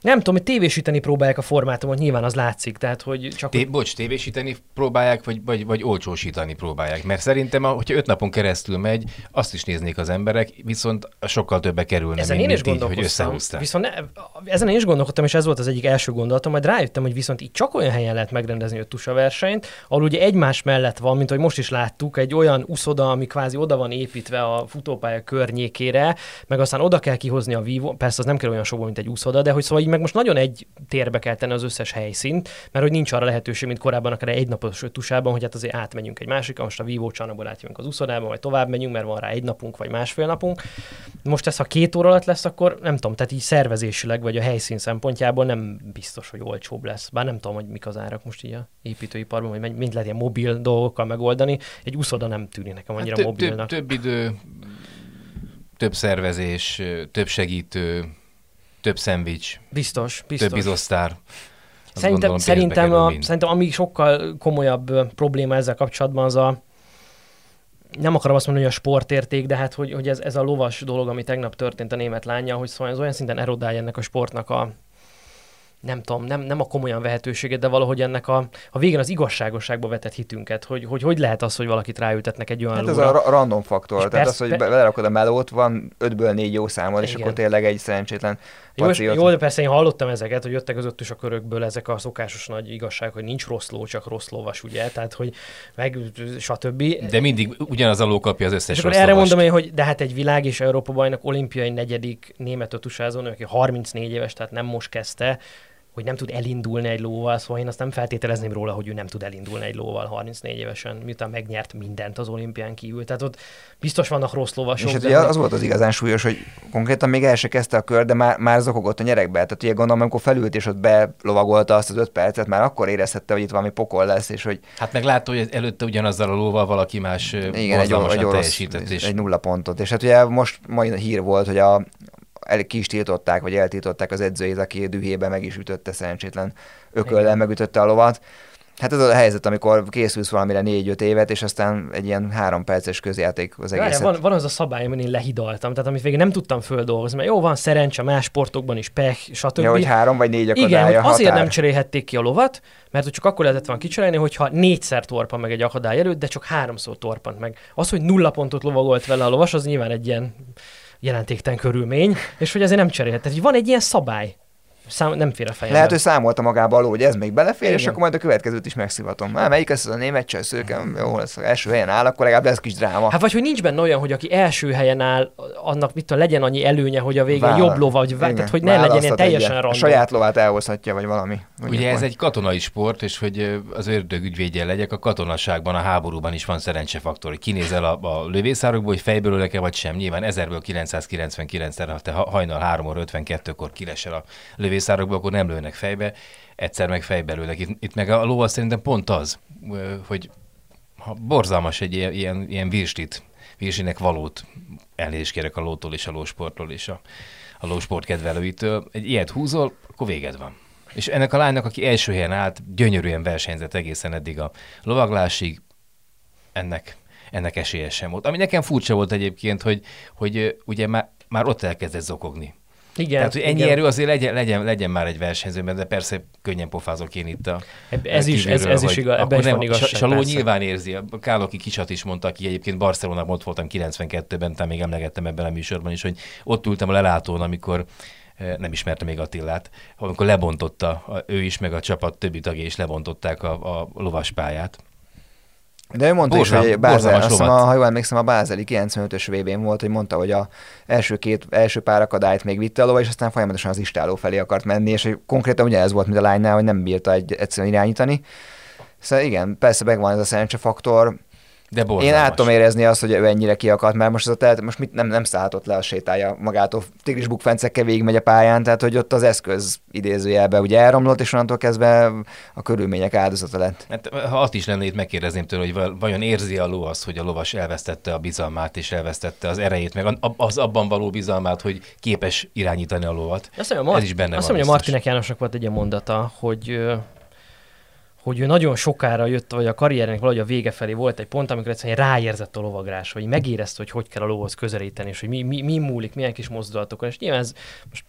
Nem tudom, hogy tévésíteni próbálják a formátumot, nyilván az látszik, tehát hogy csak... Té- bocs, tévésíteni próbálják, vagy, vagy, vagy olcsósítani próbálják? Mert szerintem, hogyha öt napon keresztül megy, azt is néznék az emberek, viszont sokkal többe kerülne, Ezen mint, én is így, hogy összehúzták. Viszont ne, ezen én is gondolkodtam, és ez volt az egyik első gondolatom, majd rájöttem, hogy viszont itt csak olyan helyen lehet megrendezni a tusa versenyt, ahol ugye egymás mellett van, mint hogy most is láttuk, egy olyan uszoda, ami kvázi oda van építve a futópálya környékére, meg aztán oda kell kihozni a vívó, persze az nem kell olyan sokból, mint egy uszoda, de hogy szóval meg most nagyon egy térbe kell tenni az összes helyszínt, mert hogy nincs arra lehetőség, mint korábban akár egy napos tusában, hogy hát azért átmenjünk egy másikra, most a vívó csarnokból átjövünk az uszodába, vagy tovább megyünk, mert van rá egy napunk, vagy másfél napunk. Most ez, ha két óra alatt lesz, akkor nem tudom, tehát így szervezésileg, vagy a helyszín szempontjából nem biztos, hogy olcsóbb lesz. Bár nem tudom, hogy mik az árak most így a építőiparban, hogy mind lehet ilyen mobil dolgokkal megoldani. Egy uszoda nem tűnik nekem annyira Hát több, mobilnak. több, több idő, több szervezés, több segítő, több szendvics, Biztos, biztos. több izosztár. Azt Szerintem, szerintem, a, mind. szerintem ami sokkal komolyabb probléma ezzel kapcsolatban az a nem akarom azt mondani, hogy a sportérték, de hát, hogy, hogy ez, ez a lovas dolog, ami tegnap történt a német lánya, hogy szóval ez olyan szinten erodálja ennek a sportnak a nem tudom, nem, nem a komolyan vehetőséget, de valahogy ennek a, a végén az igazságosságba vetett hitünket, hogy, hogy hogy lehet az, hogy valakit ráültetnek egy olyan Hát ez lóra. a ra- random faktor. És Tehát persze- az, hogy pe- be- belerakod a melót, van ötből négy jó számol, és akkor tényleg egy szerencsétlen Jó, és, patriót. jó, de persze én hallottam ezeket, hogy jöttek között is a körökből ezek a szokásos nagy igazság, hogy nincs rossz ló, csak rossz lovas, ugye? Tehát, hogy meg stb. De mindig ugyanaz a ló kapja az összes És akkor rossz erre lovast. mondom én, hogy de hát egy világ és Európa bajnok olimpiai negyedik német ötusázó, aki 34 éves, tehát nem most kezdte, hogy nem tud elindulni egy lóval, szóval én azt nem feltételezném róla, hogy ő nem tud elindulni egy lóval 34 évesen, miután megnyert mindent az olimpián kívül. Tehát ott biztos vannak rossz lovasok. És hát ugye az volt az igazán súlyos, hogy konkrétan még el se kezdte a kör, de már, már zokogott a nyerekbe. Tehát ugye gondolom, amikor felült és ott belovagolta azt az öt percet, már akkor érezhette, hogy itt valami pokol lesz, és hogy Hát meg látta, hogy előtte ugyanazzal a lóval valaki más igen, egy, egy orosz, teljesített. És egy nulla pontot. És hát ugye most mai hír volt, hogy a, el, ki is tiltották, vagy eltiltották az edzőjét, aki dühében meg is ütötte szerencsétlen ököllel, megütötte a lovat. Hát ez a helyzet, amikor készülsz valamire négy-öt évet, és aztán egy ilyen három perces közjáték az egészet. van, van az a szabály, amin én lehidaltam, tehát amit végig nem tudtam földolgozni, mert jó, van szerencse, más sportokban is pech, stb. Ja, hogy három vagy négy akadálya Igen, hogy azért határ. nem cserélhették ki a lovat, mert hogy csak akkor lehetett volna kicserélni, hogyha négyszer torpan meg egy akadály előtt, de csak háromszor torpant meg. Az, hogy nulla pontot lovagolt vele a lovas, az nyilván egy ilyen jelentéktelen körülmény, és hogy ezért nem cserélhet. Tehát hogy van egy ilyen szabály. Szám, nem fér a fejembe. Lehet, hogy számolta magába alól, hogy ez még belefér, Igen. és akkor majd a következőt is megszivatom. Már melyik ez az a német csaj szőke, jó lesz, az első helyen áll, akkor legalább lesz kis dráma. Hát vagy hogy nincs benne olyan, hogy aki első helyen áll, annak mit tudom, legyen annyi előnye, hogy a végén Vála- jobb lova, vagy, Igen, tehát hogy ne legyen ilyen teljesen egyet. random. A saját lovát elhozhatja, vagy valami. Ugye ez egy katonai sport, és hogy az ördög ügyvédje legyek, a katonasságban, a háborúban is van szerencsefaktor, hogy kinézel a, a lövészárokból, hogy fejből ölek vagy sem. Nyilván 1000-ből 999-re, ha te ha- hajnal 3 óra 52-kor kilesel a lövészárokból, akkor nem lőnek fejbe, egyszer meg fejbe lőnek. Itt, itt meg a lóval szerintem pont az, hogy ha borzalmas egy ilyen, ilyen, ilyen virsinek valót elnézést kérek a lótól és a lósportról és a, a lósport kedvelőitől. Egy ilyet húzol, akkor véged van. És ennek a lánynak, aki első helyen állt, gyönyörűen versenyzett egészen eddig a lovaglásig, ennek, ennek esélye sem volt. Ami nekem furcsa volt egyébként, hogy, hogy ugye már, már ott elkezdett zokogni. Igen, Tehát, hogy ennyi igen. erő azért legyen, legyen, legyen már egy versenyzőben, de persze könnyen pofázok én itt a Ez is- ez- ez is igaz, ebben is van nem, igazság, És a ló persze. nyilván érzi. A Káloki Kisat is mondta, aki egyébként Barcelonában ott voltam 92-ben, talán még emlegettem ebben a műsorban is, hogy ott ültem a lelátón, amikor eh, nem ismerte még Attillát, amikor lebontotta, ő is, meg a csapat többi tagja is lebontották a, a lovaspályát. De ő mondta Borzal- is, hogy Bázel, azt hiszem, a, ha jól emlékszem, a Bázeli 95-ös vb volt, hogy mondta, hogy a első két, első pár akadályt még vitte a lova, és aztán folyamatosan az istáló felé akart menni, és hogy konkrétan ugyanez volt, mint a lánynál, hogy nem bírta egy, egyszerűen irányítani. Szóval igen, persze megvan ez a szerencsefaktor. De Én borzalmas. át tudom érezni azt, hogy ő ennyire kiakadt, mert most, az a telet, most mit, nem, nem szállhatott le a sétája magától, tigris bukfencekkel végigmegy a pályán, tehát hogy ott az eszköz idézőjelbe ugye elromlott, és onnantól kezdve a körülmények áldozata lett. Hát, ha azt is lenne, itt megkérdezném tőle, hogy vajon érzi a ló azt, hogy a lovas elvesztette a bizalmát, és elvesztette az erejét, meg az abban való bizalmát, hogy képes irányítani a lovat. Azt mondja, Ez is benne azt van mondja, biztos. Martinek Jánosnak volt egy ilyen mondata, hogy hogy ő nagyon sokára jött, vagy a karriernek valahogy a vége felé volt egy pont, amikor egyszerűen ráérzett a lovagrás, vagy megérezte, hogy hogy kell a lóhoz közelíteni, és hogy mi, mi, mi múlik, milyen kis mozdulatokon, és nyilván ez most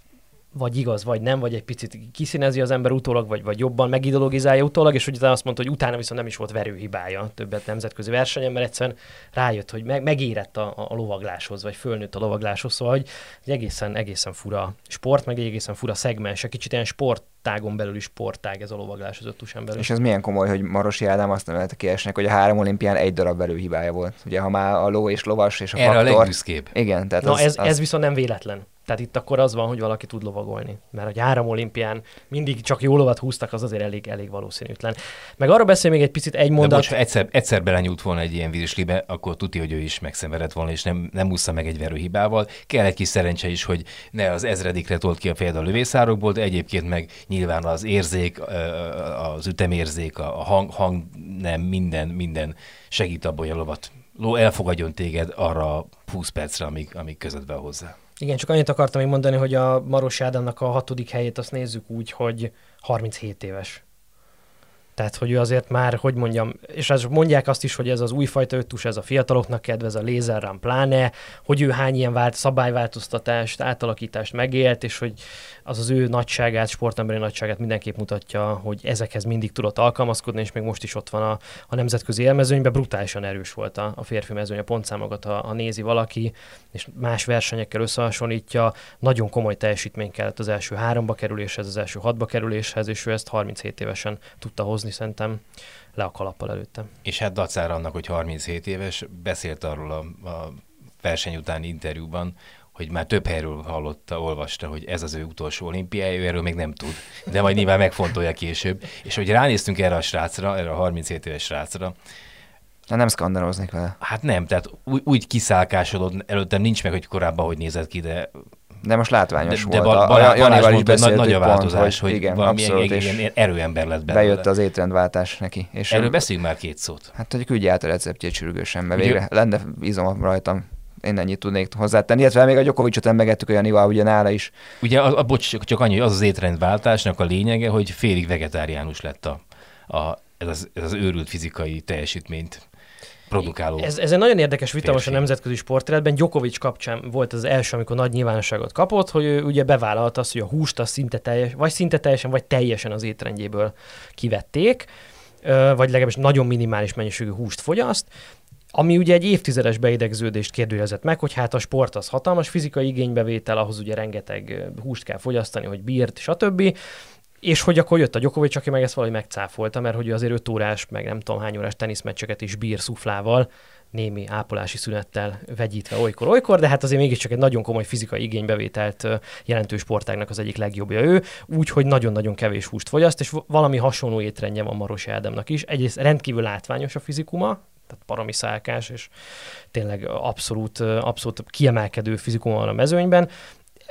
vagy igaz, vagy nem, vagy egy picit kiszínezi az ember utólag, vagy, vagy jobban megideologizálja utólag, és utána azt mondta, hogy utána viszont nem is volt verőhibája többet nemzetközi versenyen, mert egyszerűen rájött, hogy meg, megérett a, a lovagláshoz, vagy fölnőtt a lovagláshoz, szóval hogy egy egészen, egészen fura sport, meg egy egészen fura szegmens, egy kicsit ilyen sportágon belül is sportág ez a lovaglás az öttusen belül. És ez milyen komoly, hogy Marosi Ádám azt nevelte kiesnek, hogy a három olimpián egy darab verőhibája volt. Ugye, ha már a ló és lovas és a Erre faktor... a legbüszkébb. Igen, tehát Na az, ez, az... ez viszont nem véletlen. Tehát itt akkor az van, hogy valaki tud lovagolni. Mert hogy három olimpián mindig csak jó lovat húztak, az azért elég, elég valószínűtlen. Meg arra beszél még egy picit egy De mondat. bocs, ha egyszer, egyszer belenyúlt volna egy ilyen virislibe, akkor tuti, hogy ő is megszenvedett volna, és nem, nem úszta meg egy verőhibával. Kell egy kis szerencse is, hogy ne az ezredikre tolt ki a fejed a lövészárokból, de egyébként meg nyilván az érzék, az ütemérzék, a hang, hang nem, minden, minden segít abban, hogy a lovat ló elfogadjon téged arra 20 percre, amíg, amíg között hozzá. Igen, csak annyit akartam még mondani, hogy a Maros Ádámnak a hatodik helyét azt nézzük úgy, hogy 37 éves. Tehát, hogy ő azért már, hogy mondjam, és az mondják azt is, hogy ez az újfajta öttus, ez a fiataloknak kedvez, a lézerrám pláne, hogy ő hány ilyen vált, szabályváltoztatást, átalakítást megélt, és hogy az az ő nagyságát, sportemberi nagyságát mindenképp mutatja, hogy ezekhez mindig tudott alkalmazkodni, és még most is ott van a, a nemzetközi élmezőnyben, brutálisan erős volt a, a férfi mezőny, a pontszámokat, ha, ha nézi valaki, és más versenyekkel összehasonlítja, nagyon komoly teljesítmény kellett az első háromba kerüléshez, az első hatba kerüléshez, és ő ezt 37 évesen tudta hozni, szerintem le a kalappal előtte. És hát dacára annak, hogy 37 éves, beszélt arról a, a verseny utáni interjúban, hogy már több helyről hallotta, olvasta, hogy ez az ő utolsó olimpiája, ő erről még nem tud, de majd nyilván megfontolja később. És hogy ránéztünk erre a srácra, erre a 37 éves srácra, Na nem szkandaloznék vele. Hát nem, tehát úgy, úgy kiszálkásodott, előttem nincs meg, hogy korábban hogy nézett ki, de de most látványos de, volt. De Balázs, Janival is nagy, nagy a pont, változás, hogy, hogy igen, valami abszolút, ilyen, ilyen, erőember lett belőle. Bejött az étrendváltás neki. És Erről beszéljünk már két szót. Hát, hogy küldje át a receptjét sürgősen, mert végre lenne izom rajtam. Én ennyit tudnék hozzátenni, illetve még a Gyokovicsot emlegettük a Janival, ugye nála is. Ugye, a, a, bocs, csak annyi, hogy az az étrendváltásnak a lényege, hogy félig vegetáriánus lett a, a, ez, az, ez az őrült fizikai teljesítményt produkáló. Ez, ez egy nagyon érdekes vita most a nemzetközi sportéletben. Djokovic kapcsán volt az első, amikor nagy nyilvánosságot kapott, hogy ő ugye bevállalta azt, hogy a húst az szinte teljes, vagy szinte teljesen, vagy teljesen az étrendjéből kivették, vagy legalábbis nagyon minimális mennyiségű húst fogyaszt, ami ugye egy évtizedes beidegződést kérdőjelezett meg, hogy hát a sport az hatalmas fizikai igénybevétel, ahhoz ugye rengeteg húst kell fogyasztani, hogy bírt, stb. És hogy akkor jött a Djokovic, aki meg ezt valahogy megcáfolta, mert hogy azért 5 órás, meg nem tudom hány órás teniszmeccseket is bír szuflával, némi ápolási szünettel vegyítve olykor-olykor, de hát azért mégiscsak egy nagyon komoly fizikai igénybevételt jelentő sportágnak az egyik legjobbja ő, úgyhogy nagyon-nagyon kevés húst fogyaszt, és valami hasonló étrendje van Maros Ádámnak is. Egyrészt rendkívül látványos a fizikuma, tehát paromi szálkás, és tényleg abszolút, abszolút kiemelkedő fizikum van a mezőnyben,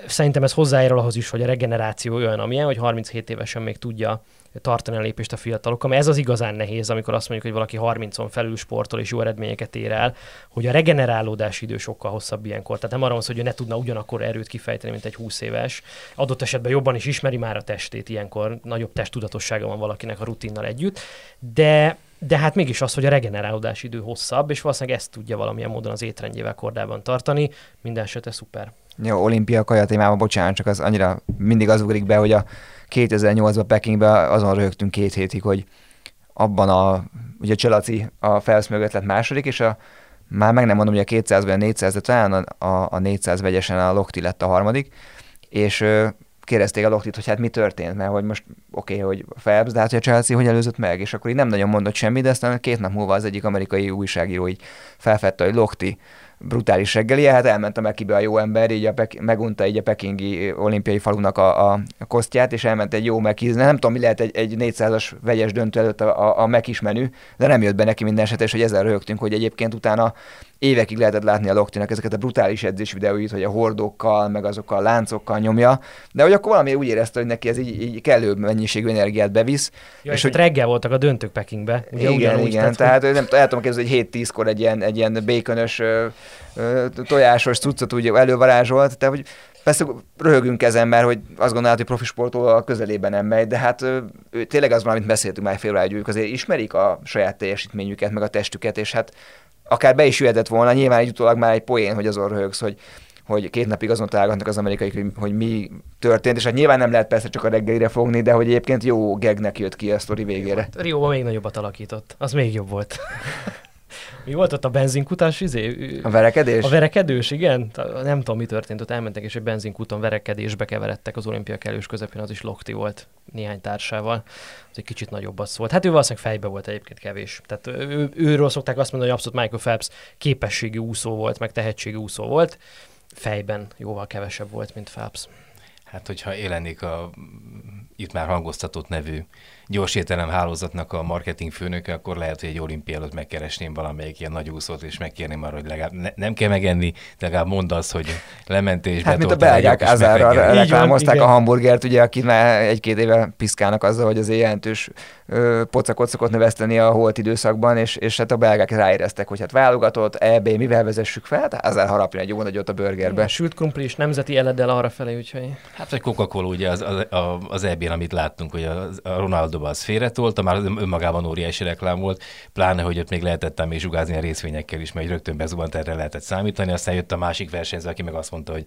szerintem ez hozzájárul ahhoz is, hogy a regeneráció olyan, amilyen, hogy 37 évesen még tudja tartani a lépést a fiatalok, mert ez az igazán nehéz, amikor azt mondjuk, hogy valaki 30-on felül sportol és jó eredményeket ér el, hogy a regenerálódási idő sokkal hosszabb ilyenkor. Tehát nem arra van szó, hogy ne tudna ugyanakkor erőt kifejteni, mint egy 20 éves. Adott esetben jobban is ismeri már a testét ilyenkor, nagyobb testtudatossága van valakinek a rutinnal együtt, de de hát mégis az, hogy a regenerálódási idő hosszabb, és valószínűleg ezt tudja valamilyen módon az étrendjével kordában tartani. Minden esetre szuper. Jó, olimpia kaja témában, bocsánat, csak az annyira mindig az ugrik be, hogy a 2008-ban Pekingben azon rögtünk két hétig, hogy abban a, ugye Cselaci a felsz mögött lett második, és a, már meg nem mondom, hogy a 200 vagy a 400, de talán a, a, a 400 vegyesen a Lokti lett a harmadik, és ö, kérdezték a Loktit, hogy hát mi történt, mert hogy most oké, okay, hogy Phelps, de hát hogy a Chelsea hogy előzött meg, és akkor így nem nagyon mondott semmit, de aztán két nap múlva az egyik amerikai újságíró így felfedte, hogy Lokti brutális reggeli, hát elment a Mekibe a jó ember, így a Pek- megunta így a pekingi olimpiai falunak a, a, a kosztját, és elment egy jó mekizni. Nem tudom, mi lehet egy, egy 400-as vegyes döntő előtt a, a, a mekis menü, de nem jött be neki minden esetre, és hogy ezzel rögtünk, hogy egyébként utána évekig lehetett látni a Loktinak ezeket a brutális edzés videóit, hogy a hordókkal, meg azokkal a láncokkal nyomja, de hogy akkor valami úgy érezte, hogy neki ez így, így kellő mennyiségű energiát bevisz. Ja, és, és hogy reggel voltak a döntők Pekingbe. Ugye igen, ugyanúgy, igen, tehát, tehát nem el tudom képzelni, hogy 7-10-kor egy ilyen, egy ilyen békönös, tojásos cuccot úgy elővarázsolt, tehát hogy Persze röhögünk ezen, mert hogy azt gondolod, hogy profi sportoló a közelében nem megy, de hát ő, tényleg az van, amit beszéltünk már fél hogy ők azért ismerik a saját teljesítményüket, meg a testüket, és hát akár be is jöhetett volna, nyilván egy utólag már egy poén, hogy azon röhögsz, hogy hogy két napig azon találgatnak az amerikai, hogy, hogy mi történt, és hát nyilván nem lehet persze csak a reggelire fogni, de hogy egyébként jó gegnek jött ki a sztori végére. Rióban még nagyobbat alakított, az még jobb volt. Mi volt ott a benzinkutás izé? A verekedés? A verekedős, igen. Nem tudom, mi történt, ott elmentek, és egy benzinkuton verekedésbe keveredtek az olimpia kellős közepén, az is Lokti volt néhány társával. Az egy kicsit nagyobb az volt. Hát ő valószínűleg fejbe volt egyébként kevés. Tehát ő, őről szokták azt mondani, hogy abszolút Michael Phelps képességi úszó volt, meg tehetségi úszó volt. Fejben jóval kevesebb volt, mint Phelps. Hát, hogyha élenik a itt már hangoztatott nevű gyors hálózatnak a marketing főnöke, akkor lehet, hogy egy olimpia előtt megkeresném valamelyik ilyen nagy úszót, és megkérném arra, hogy legalább ne, nem kell megenni, de legalább mondd azt, hogy lementél és Hát mint a belgák Azárra reklámozták a hamburgert, ugye, akit már egy-két éve piszkálnak azzal, hogy az jelentős ö, pocakot szokott növeszteni a holt időszakban, és, és hát a belgák ráéreztek, hogy hát válogatott, EB, mivel vezessük fel, hát Azár harapja egy jó nagyot a burgerbe. Sült krumpli és nemzeti eleddel arra felé, úgyhogy... Hát vagy Coca-Cola ugye az, az, az EB-n, amit láttunk, hogy a, a Ronaldo az félretolta, már önmagában óriási reklám volt, pláne, hogy ott még lehetett még zsugázni a részvényekkel is, mert rögtön bezubant erre lehetett számítani, aztán jött a másik versenyző, aki meg azt mondta, hogy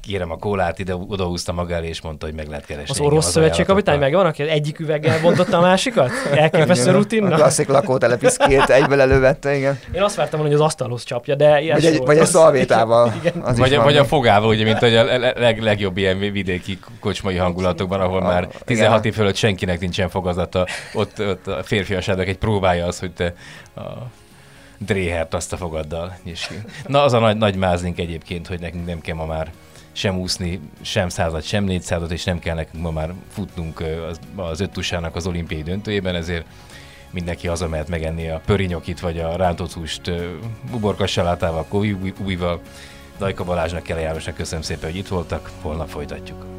kérem a kólát, ide odahúzta maga elé, és mondta, hogy meg lehet keresni. Az orosz szövetségkapitány megvan, aki egyik üveggel bontotta a másikat? Elképesztő rutin. A klasszik lakótelepiszkét egyből elővette, igen. Én azt vártam hogy az asztalhoz csapja, de ilyen Vagy egy, vagy egy szalvétával. Vagy, a, vagy a fogával, ugye, mint hogy a leg, legjobb ilyen vidéki kocsmai hangulatokban, ahol a, már 16 év fölött senkinek nincsen fogazata, ott, ott a férfiasságnak egy próbája az, hogy te a Dréhert azt a fogaddal. És, na, az a nagy, nagy mázlink egyébként, hogy nekünk nem kell ma már sem úszni, sem század, sem négyszázat, és nem kell nekünk ma már futnunk az, az öttusának az olimpiai döntőjében, ezért mindenki mehet megenni a pörinyokit, vagy a rántott húst uborkas salátával, újval. Dajka Balázsnak, Kele Jánosnak köszönöm szépen, hogy itt voltak, holnap folytatjuk.